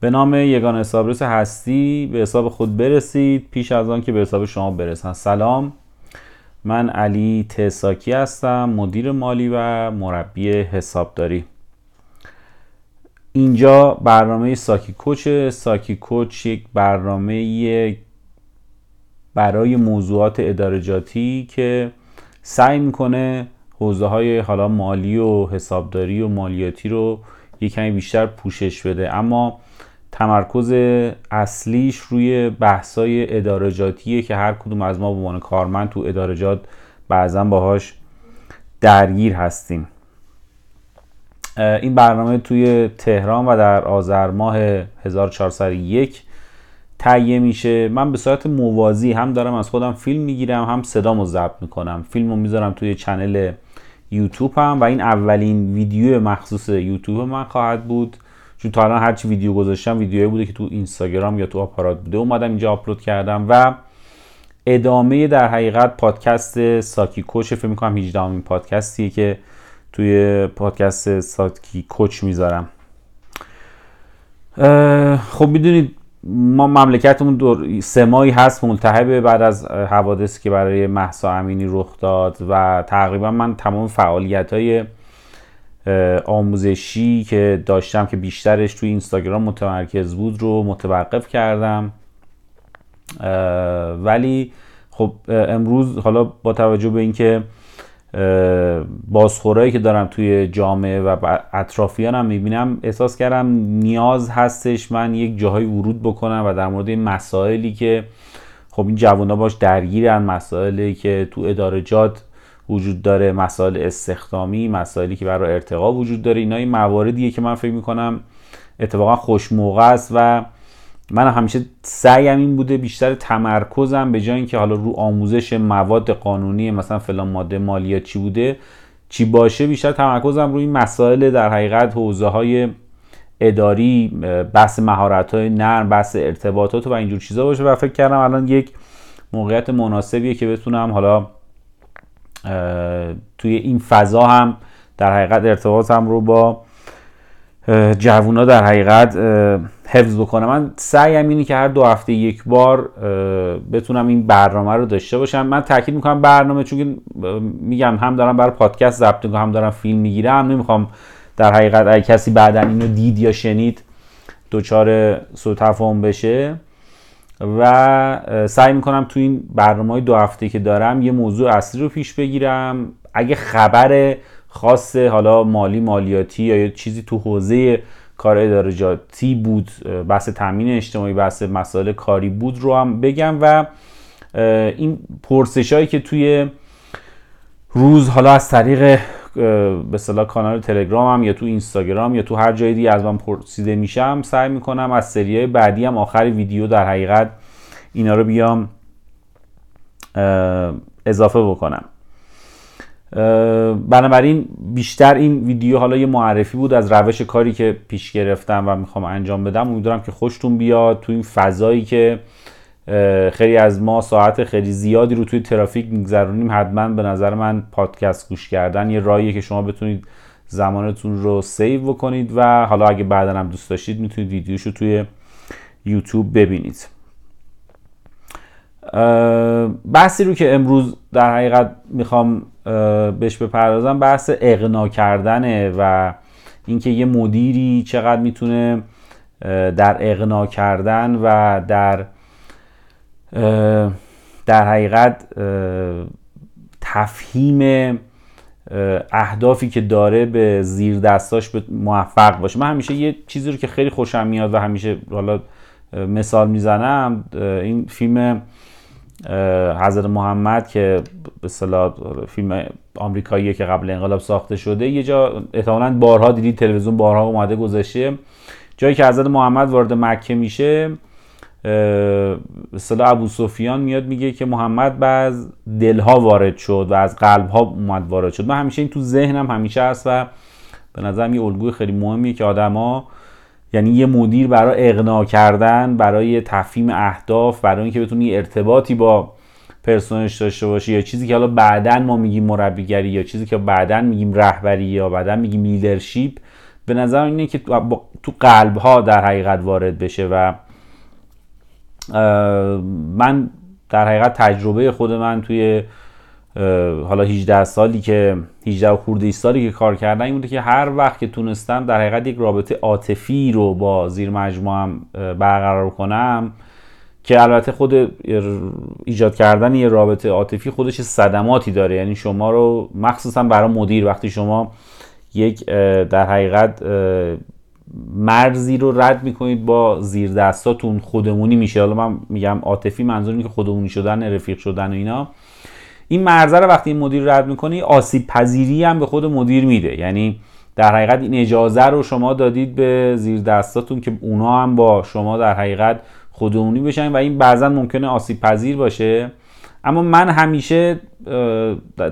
به نام یگان حسابرس هستی به حساب خود برسید. پیش از آن که به حساب شما برسن. سلام. من علی تساکی هستم مدیر مالی و مربی حسابداری. اینجا برنامه ساکی کوچ ساکی کوچ یک برنامه برای موضوعات ادارجاتی که سعی می‌کنه حوزه های حالا مالی و حسابداری و مالیاتی رو یک کمی بیشتر پوشش بده. اما تمرکز اصلیش روی بحثای ادارجاتیه که هر کدوم از ما به عنوان کارمند تو ادارجات بعضا باهاش درگیر هستیم. این برنامه توی تهران و در آذر ماه 1401 تهیه میشه. من به صورت موازی هم دارم از خودم فیلم می‌گیرم هم صدامو ضبط می‌کنم. فیلم رو می‌ذارم توی چنل یوتیوب هم و این اولین ویدیو مخصوص یوتیوب من خواهد بود. چون تا الان هرچی ویدیو گذاشتم ویدیویی بوده که تو اینستاگرام یا تو آپارات بوده. اومدم اینجا آپلود کردم و ادامه در حقیقت پادکست ساکی کوچ فکر می‌کنم 18 امین پادکستیه که توی پادکست ساکی کوچ می‌ذارم. خب می‌دونید ما مملکتمون دور سه ماهی هست ملتهبه بعد از حوادثی که برای محسا امینی رخ داد و تقریبا من تمام فعالیت های آموزشی که داشتم که بیشترش توی اینستاگرام متمرکز بود رو متوقف کردم. ولی خب امروز حالا با توجه به اینکه بازخورایی که دارم توی جامعه و اطرافیانم می‌بینم احساس کردم نیاز هستش من یک جاهای ورود بکنم و در مورد مسائلی که خب این جوانا باش درگیرن مسائلی که تو ادارجات وجود داره مسائل استخدامی مسائلی که برای ارتقا وجود داره. اینا این مواردیه که من فکر می‌کنم اتفاقا خوش موقع است و من همیشه سعیم این بوده بیشتر تمرکزم به جای اینکه حالا رو آموزش مواد قانونی مثلا فلان ماده مالیات چی بوده چی باشه بیشتر تمرکزم روی مسائل در حقیقت حوزه های اداری بحث مهارت های نرم بحث ارتباطات و اینجور چیزا باشه و فکر کردم الان یک موقعیت مناسبیه که بتونم حالا توی این فضا هم در حقیقت ارتباطم رو با جوونا در حقیقت حفظ بکنم. من سعیم اینه که هر دو هفته یک بار بتونم این برنامه رو داشته باشم. من تاکید می‌کنم برنامه چون میگم هم دارم برای پادکست ضبط می‌کنم هم دارم فیلم می‌گیرم. نمی‌خوام در حقیقت اگه کسی بعدا اینو دید یا شنید دچار سو تفاهم بشه. و سعی می‌کنم تو این برنامه های دو هفته که دارم یه موضوع اصلی رو پیش بگیرم. اگه خبر خاص حالا مالی مالیاتی یا یه چیزی تو حوزه کار ادارجاتی بود بحث تامین اجتماعی بحث مسائل کاری بود رو هم بگم و این پرسش هایی که توی روز حالا از طریق به صلاح کانال تلگرام هم یا تو اینستاگرام یا تو هر جای دیگه از من پرسیده میشم سعی می‌کنم از سریای بعدی هم آخر ویدیو در حقیقت اینا رو بیام اضافه بکنم. بنابراین بیشتر این ویدیو حالا یه معرفی بود از روش کاری که پیش گرفتم و می‌خوام انجام بدم. امیدوارم که خوشتون بیاد تو این فضایی که خیلی از ما ساعت خیلی زیادی رو توی ترافیک میگذرونیم. حتما به نظر من پادکست گوش کردن یه راهیه که شما بتونید زمانتون رو سیو بکنید و حالا اگه بعدا هم دوست داشتید می‌تونید ویدیوشو توی یوتیوب ببینید. بحثی رو که امروز در حقیقت می‌خوام بهش بپردازم بحث اقنا کردنه و اینکه یه مدیری چقدر می‌تونه در اقنا کردن و در در حقیقت تفهیم اهدافی که داره به زیر دستاش موفق باشه. من همیشه یه چیزی رو که خیلی خوشم میاد و همیشه حالا مثال می‌زنم این فیلم حضرت محمد که به صلاح فیلم آمریکاییه که قبل انقلاب ساخته شده یه جا احتمالاً بارها دیدید تلویزیون بارها اومده گذاشته. جایی که حضرت محمد وارد مکه میشه به ابو سفیان میاد میگه که محمد بعض دلها وارد شد و از قلبها اومد وارد شد. من همیشه این تو ذهنم همیشه هست و به نظرم یه الگوی خیلی مهمیه که آدما یعنی یه مدیر برای اقناع کردن برای تفهیم اهداف برای اینکه بتونی ارتباطی با پرسونش داشته باشی یا چیزی که حالا بعدا ما میگیم مربیگری یا چیزی که بعدا میگیم رهبری یا بعدا میگیم لیدرشپ به نظر اینه که تو قلب ها در حقیقت وارد بشه و من در حقیقت تجربه خود من توی حالا 18 سالی که 18 و خورده سالی که کار کردن این بوده که هر وقت که تونستم در حقیقت یک رابطه عاطفی رو با زیر مجموعم برقرار کنم که البته خود ایجاد کردن یه رابطه عاطفی خودش صدماتی داره. یعنی شما رو مخصوصا برای مدیر وقتی شما یک در حقیقت مرزی رو رد می‌کنید با زیر دستاتون خودمونی میشه. حالا من میگم عاطفی منظور که خودمونی شدن رفیق شدن و اینا. این مرزه رو وقتی این مدیر رد می‌کنی آسیب پذیری هم به خود مدیر میده. یعنی در حقیقت این اجازه رو شما دادید به زیر دستاتون که اونا هم با شما در حقیقت خودمونی بشن و این بعضا ممکنه آسیب پذیر باشه. اما من همیشه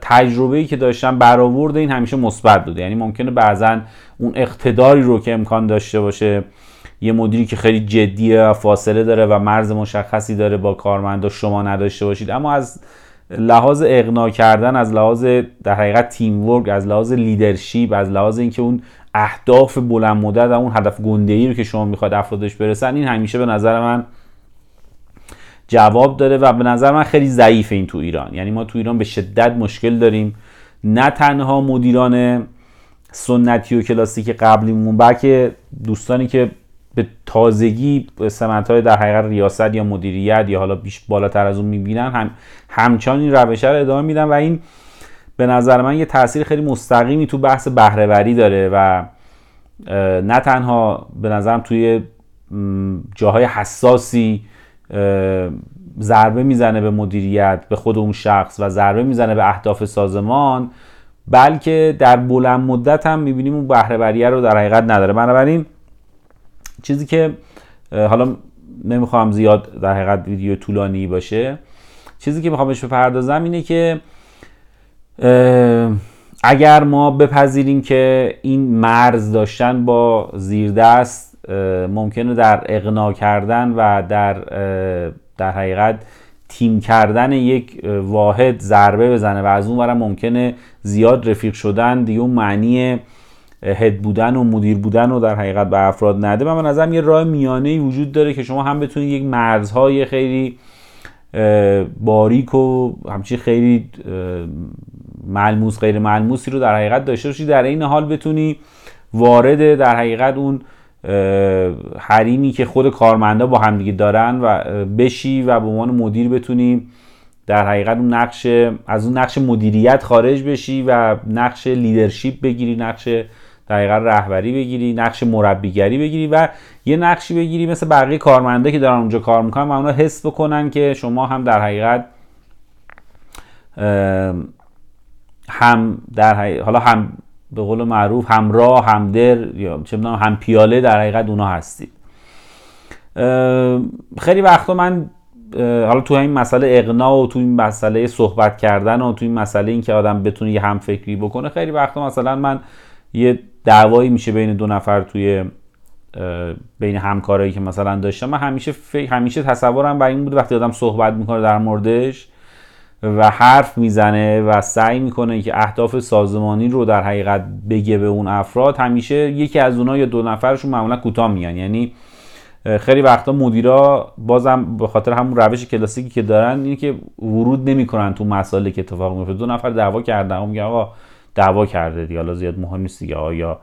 تجربه ای که داشتم برآورد این همیشه مثبت بوده یعنی ممکنه بعضا اون اقتداری رو که امکان داشته باشه یه مدیری که خیلی جدیه و فاصله داره و مرز مشخصی داره با کارمندا شما نداشته باشید. اما از لحاظ اقناع کردن از لحاظ در حقیقت تیم ورک از لحاظ لیدرشپ از لحاظ اینکه اون اهداف بلند مدت و اون هدف گنده رو که شما می‌خواد افرادش برسن این همیشه به نظر من جواب داره و به نظر من خیلی ضعیف این تو ایران. یعنی ما تو ایران به شدت مشکل داریم. نه تنها مدیران سنتی و کلاسیک قبلیمون بلکه دوستانی که به تازگی سمت های در حقیقت ریاست یا مدیریت یا حالا بیش بالاتر از اون می‌بینن هم همچنان این روشه رو ادامه میدن و این به نظر من یه تاثیر خیلی مستقیمی تو بحث بهرهوری داره و نه تنها به نظرم توی جاهای حساسی ضربه می‌زنه به مدیریت به خود اون شخص و ضربه می‌زنه به اهداف سازمان بلکه در بلند مدت هم می‌بینیم اون بهرهوریه رو در حقیقت نداره. بنابراین چیزی که حالا نمی‌خوام زیاد در حقیقت ویدیو طولانی باشه چیزی که می‌خوام بهش بپردازم اینه که اگر ما بپذیریم که این مرز داشتن با زیردست ممکنه در اقناع کردن و در در حقیقت تیم کردن یک واحد ضربه بزنه و از اون ممکنه زیاد رفیق شدن دیگه اون معنی هد بودن و مدیر بودن و در حقیقت به افراد نده من به نظرم یه راه میانه ای وجود داره که شما هم بتونید یک مرزهای خیلی باریک و همچین خیلی ملموس غیر ملموسی رو در حقیقت داشته باشی. در این حال بتونی وارد در حقیقت اون حریمی که خود کارمندا با همدیگه دارن و بشی و به عنوان مدیر بتونی در حقیقت اون نقش از اون نقش مدیریت خارج بشی و نقش لیدرشپ بگیری نقش در حقیقت رهبری بگیری نقش مربیگری بگیری و یه نقشی بگیری مثل بقیه کارمنده که دارن اونجا کار می‌کنن و اونا حس بکنن که شما هم در حقیقت هم در حالا هم به قول معروف همراه همدر یا چه هم پیاله در حقیقت اونا هستید. خیلی وقتا من حالا تو این مسئله اقناع و تو این مسئله صحبت کردن و تو این مسئله اینکه آدم بتونه یه هم فکری بکنه خیلی وقتا مثلا من یه دعوایی میشه بین دو نفر توی بین همکارایی که مثلا داشتم من همیشه همیشه تصورم بر این بود وقتی آدم صحبت می‌کنه در موردش و حرف می‌زنه و سعی می‌کنه که اهداف سازمانی رو در حقیقت بگه به اون افراد همیشه یکی از اونها یا دو نفرشون معمولا کوتاه میان. یعنی خیلی وقتا مدیرا بازم به خاطر همون روش کلاسیکی که دارن اینه که ورود نمی‌کنن تو مسائلی که اتفاق میفته دو نفر دعوا کردن. اون میگه آقا دعوا کرده دیگه. حالا زیاد مهم نیست دیگه. آیا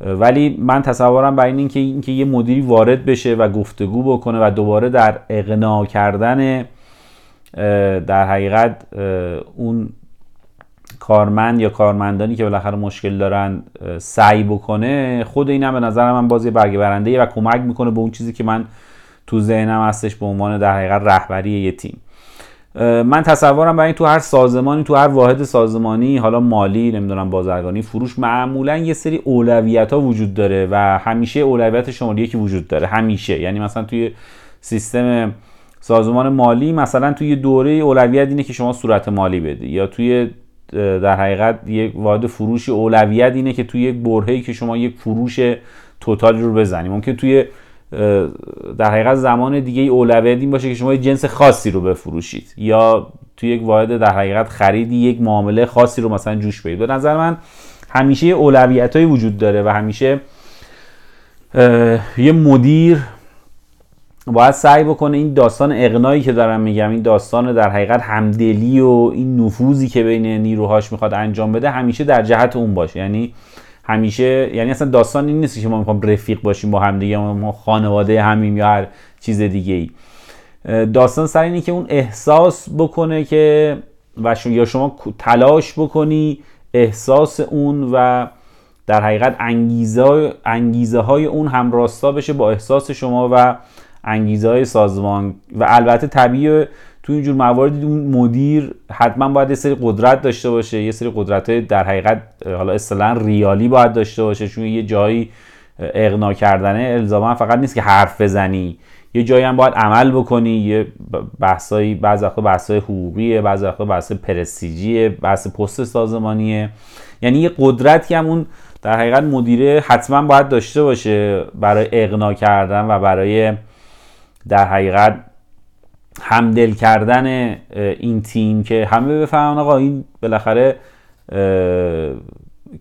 ولی من تصورم بر این اینکه اینکه یه مدیری وارد بشه و گفتگو بکنه و دوباره در اقناع کردن در حقیقت اون کارمند یا کارمندانی که بالاخره مشکل دارن سعی بکنه خود اینم به نظر من بازی برگه برنده و کمک می‌کنه به اون چیزی که من تو ذهنم هستش به عنوان در حقیقت رهبری یه تیم. من تصورم برای تو هر سازمانی تو هر واحد سازمانی حالا مالی نمی‌دونم بازرگانی فروش معمولا یه سری اولویت ها وجود داره و همیشه اولویت شماره که وجود داره. همیشه. یعنی مثلا توی سیستم سازمان مالی مثلا توی دوره اولویت اینه که شما صورت مالی بدی یا توی در حقیقت یک واحد فروش اولویت اینه که توی یک برهه‌ای که شما یک فروش توتالی رو بزنی. ممکن توی در حقیقت زمان دیگه اولویت این باشه که شما یک جنس خاصی رو بفروشید. یا توی یک واحد در حقیقت خریدی یک معامله خاصی رو مثلا جوش بدید. به نظر من همیشه اولویت وجود داره و همیشه یه مدیر باید سعی بکنه این داستان اقنایی که دارم میگم این داستان در حقیقت همدلی و این نفوذی که بین نیروهاش می‌خواد انجام بده همیشه در جهت اون باشه. یعنی همیشه یعنی اصلا داستان این نیست که ما می‌خوام رفیق باشیم با همدیگه ما خانواده همیم یا هر چیز دیگه ای داستان سر اینه که اون احساس بکنه که و یا شما تلاش بکنی احساس اون و در حقیقت انگیزه, انگیزه های اون هم راستا بشه با احساس شما و انگیزه های سازمان. و البته طبیعی تو اینجور مواردی اون مدیر حتما باید یه سری قدرت داشته باشه یه سری قدرت های در حقیقت حالا اصطلاحا ریالی باید داشته باشه چون یه جایی اغنا کردنه الزاما فقط نیست که حرف بزنی. یه جایی هم باید عمل بکنی یه بحثایی بعضی وقتا بحثای حقوقیه بعضی وقتا بحث پرستیجیه بحث پست سازمانیه. یعنی یه قدرتی هم اون در حقیقت مدیره حتما باید داشته باشه برای اقنا کردن و برای در حقیقت همدل کردن این تیم که همه بفهمن آقا این بالاخره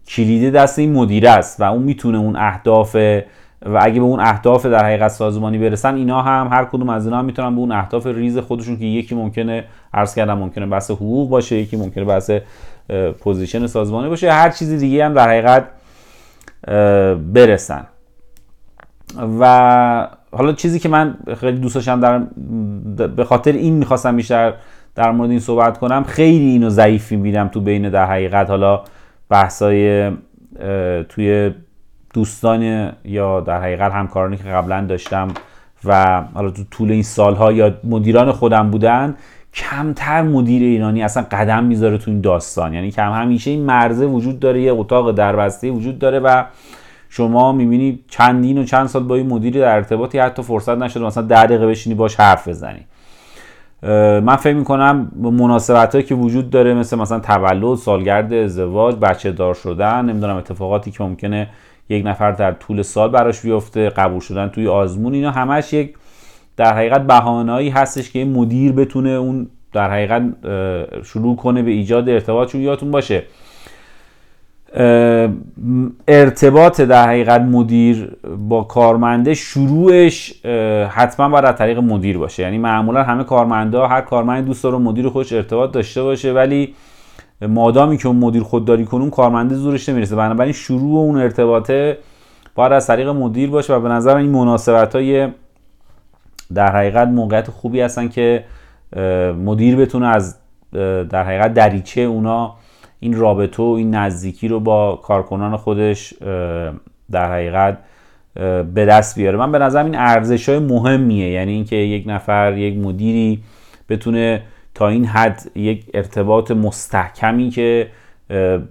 کلید دست این مدیره است و اون می‌تونه اون اهداف و اگه به اون اهداف در حقیقت سازمانی برسن اینا هم هر کدوم از اینا هم می‌تونن به اون اهداف ریز خودشون که یکی ممکنه عرض کردم ممکنه بحث حقوق باشه یکی ممکنه بحث پوزیشن سازمانی باشه هر چیزی دیگه هم در حقیقت برسن. و حالا چیزی که من خیلی دوست داشتم در به خاطر این می‌خواستم بیشتر در مورد این صحبت کنم خیلی اینو ضعیف می‌بینم تو بین در حقیقت. حالا بحثای توی دوستان یا در حقیقت همکارانی که قبلا داشتم و حالا تو طول این سالها یا مدیران خودم بودن کمتر مدیر ایرانی اصلا قدم می‌ذاره تو این داستان. یعنی کم همیشه این مرزه وجود داره یه اتاق دربسته وجود داره و شما می‌بینی چندین و چند سال با این مدیری در ارتباطی حتی فرصت نشده مثلا ده دقیقه بشینی باش حرف بزنی. من فکر می‌کنم مناسبت هایی که وجود داره مثل مثلا تولد سالگرد ازدواج بچه دار شدن نمی‌دونم اتفاقاتی که ممکنه یک نفر در طول سال براش بیفته قبول شدن توی آزمون اینا همش یک در حقیقت بهانه‌ای هستش که مدیر بتونه اون در حقیقت شروع کنه به ایجاد ارتباط چون یادتون باشه ارتباط در حقیقت مدیر با کارمنده شروعش حتما باید از طریق مدیر باشه. یعنی معمولا همه کارمنده هر کارمند دوست داره مدیر خودش ارتباط داشته باشه ولی مادامی که اون مدیر خودداری کنه اون کارمنده زورش نمی‌رسه. بنابراین شروع اون ارتباطه باید از طریق مدیر باشه و به نظر این مناسبت های در حقیقت موقعیت خوبی هستن که مدیر بتونه از در حقیقت دریچه اونا این رابطه و این نزدیکی رو با کارکنان خودش در حقیقت به دست بیاره. من به نظرم این ارزش های مهمیه. یعنی اینکه یک نفر یک مدیری بتونه تا این حد یک ارتباط مستحکمی که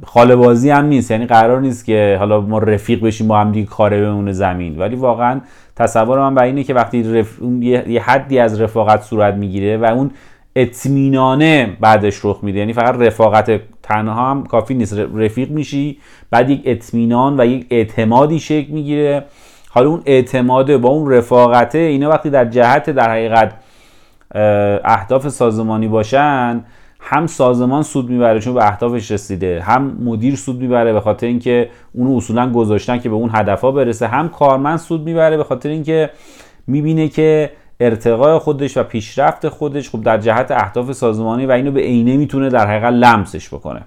خاله بازی هم نیست. یعنی قرار نیست که حالا ما رفیق بشیم با هم دیگه کاره بمونه زمین. ولی واقعا تصور من بر اینه که وقتی رف... یه حدی از رفاقت صورت می‌گیره و اون اطمینانه بعدش رخ میده. یعنی فقط رفاقت تنها هم کافی نیست. رفیق میشی بعد یک اطمینان و یک اعتمادی شکل می‌گیره. حالا اون اعتماده با اون رفاقته اینا وقتی در جهت در حقیقت اهداف سازمانی باشن هم سازمان سود می‌بره چون به اهدافش رسیده هم مدیر سود می‌بره به خاطر اینکه اونو اصولا گذاشتن که به اون هدفها برسه هم کارمند سود می‌بره به خاطر اینکه می‌بینه که ارتقای خودش و پیشرفت خودش خب در جهت اهداف سازمانی و اینو به عینه می‌تونه در حقیقت لمسش بکنه.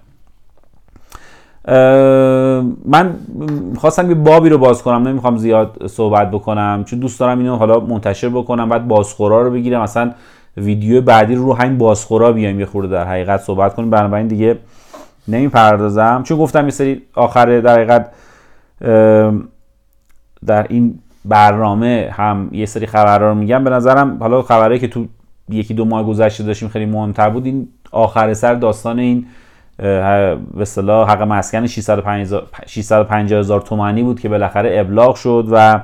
من خواستم یه بابی رو باز کنم نمی‌خوام زیاد صحبت بکنم چون دوست دارم اینو حالا منتشر بکنم بعد بازخورا رو بگیرم. مثلا ویدیو بعدی رو همین بازخورا بیایم یه خورده در حقیقت صحبت کنیم. بنابراین دیگه نمی‌پردازم. چون گفتم یه سری آخر در حقیقت در این برنامه هم یه سری خبرها رو میگم به نظرم حالا خبرهایی که تو یکی دو ماه گذشته داشتیم خیلی مهمتر بود این آخر سر داستان این به اصطلاح حق مسکن 650 هزار تومانی بود که بالاخره ابلاغ شد و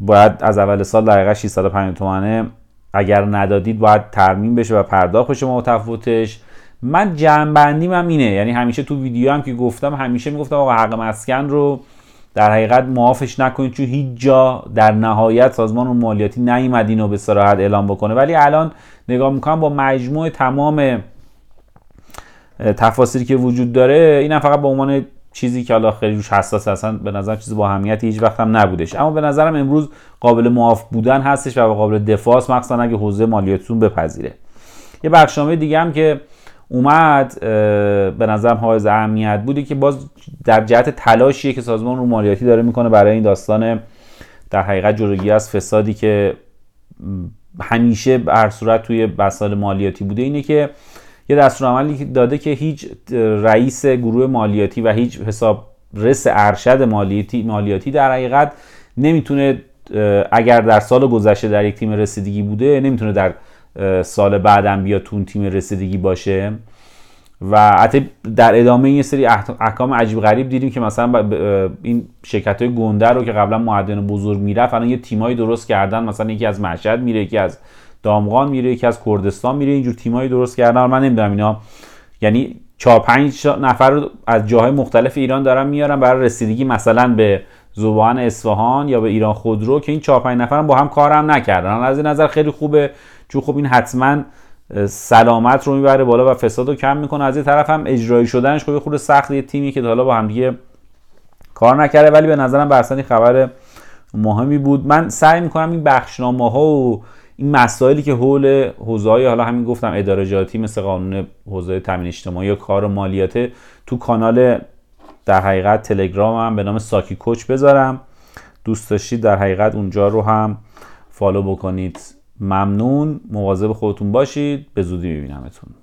باید از اول سال دقیقا 650 تومنه اگر ندادید باید ترمیم بشه و پرداخت بشه متفاوتش من جنبندیم هم اینه. یعنی همیشه تو ویدیو هم که گفتم همیشه می‌گفتم آقا حق مسکن رو در حقیقت معافش نکنید چون هیچ جا در نهایت سازمان مالیاتی نیومد اینو به صراحت اعلام بکنه. ولی الان نگاه می‌کنم با مجموع تمام تفاصیلی که وجود داره اینم فقط به عنوان چیزی که حالا خیلی روش حساس اصلا به نظر چیز با اهمیتی هیچ وقت هم نبودش. اما به نظرم امروز قابل معاف بودن هستش و قابل دفاع است مخصوصا اگه حوزه مالیاتیتون بپذیره. یه بخشنامه دیگه هم که اومد به نظرم حائز اهمیت بودی که باز در جهت تلاشیه که سازمان رو مالیاتی داره می‌کنه برای این داستان در حقیقت جلوگیری از فسادی که همیشه هر صورت توی بسال مالیاتی بوده اینه که یه دستور عملی داده که هیچ رئیس گروه مالیاتی و هیچ حساب رس ارشد مالیاتی مالیاتی در حقیقت نمی‌تونه اگر در سال گذشته در یک تیم رسیدگی بوده نمی‌تونه در سال بعدم بیا تو تیم رسیدگی باشه. و حتی در ادامه این سری احکام عجیب غریب دیدیم که مثلا این شرکت های گنده رو که قبلا معدن بزرگ می‌رفت الان یه تیمایی درست کردن. مثلا یکی از مشهد میره یکی از دامغان میره یکی از کردستان میره اینجور تیمایی درست کردن. من نمی‌دونم اینا یعنی 4 5 نفر رو از جاهای مختلف ایران دارن میارن برای رسیدگی مثلا به زبان اصفهان یا به ایران خودرو که این 4 5 نفر با هم کارم نکردن. از این نظر خیلی خوبه چون خب این حتما سلامت رو می‌بره بالا و فساد رو کم می‌کنه. از این طرف هم اجرایی شدنش خب خود سخت یه تیمی که حالا با هم دیگه کار نکرده ولی به نظرم برسانی خبر مهمی بود. من سعی می‌کنم این بخشنامه ها و این مسائلی که حول حوزه حالا همین گفتم ادارجاتی مثل قانون حوزه تامین اجتماعی یا کار و مالیاته تو کانال در حقیقت تلگرام هم به نام ساکی کوچ بذارم. دوست داشتید در حقیقت اونجا رو هم فالو بکنید. ممنون. مواظب خودتون باشید. به زودی میبینمتون.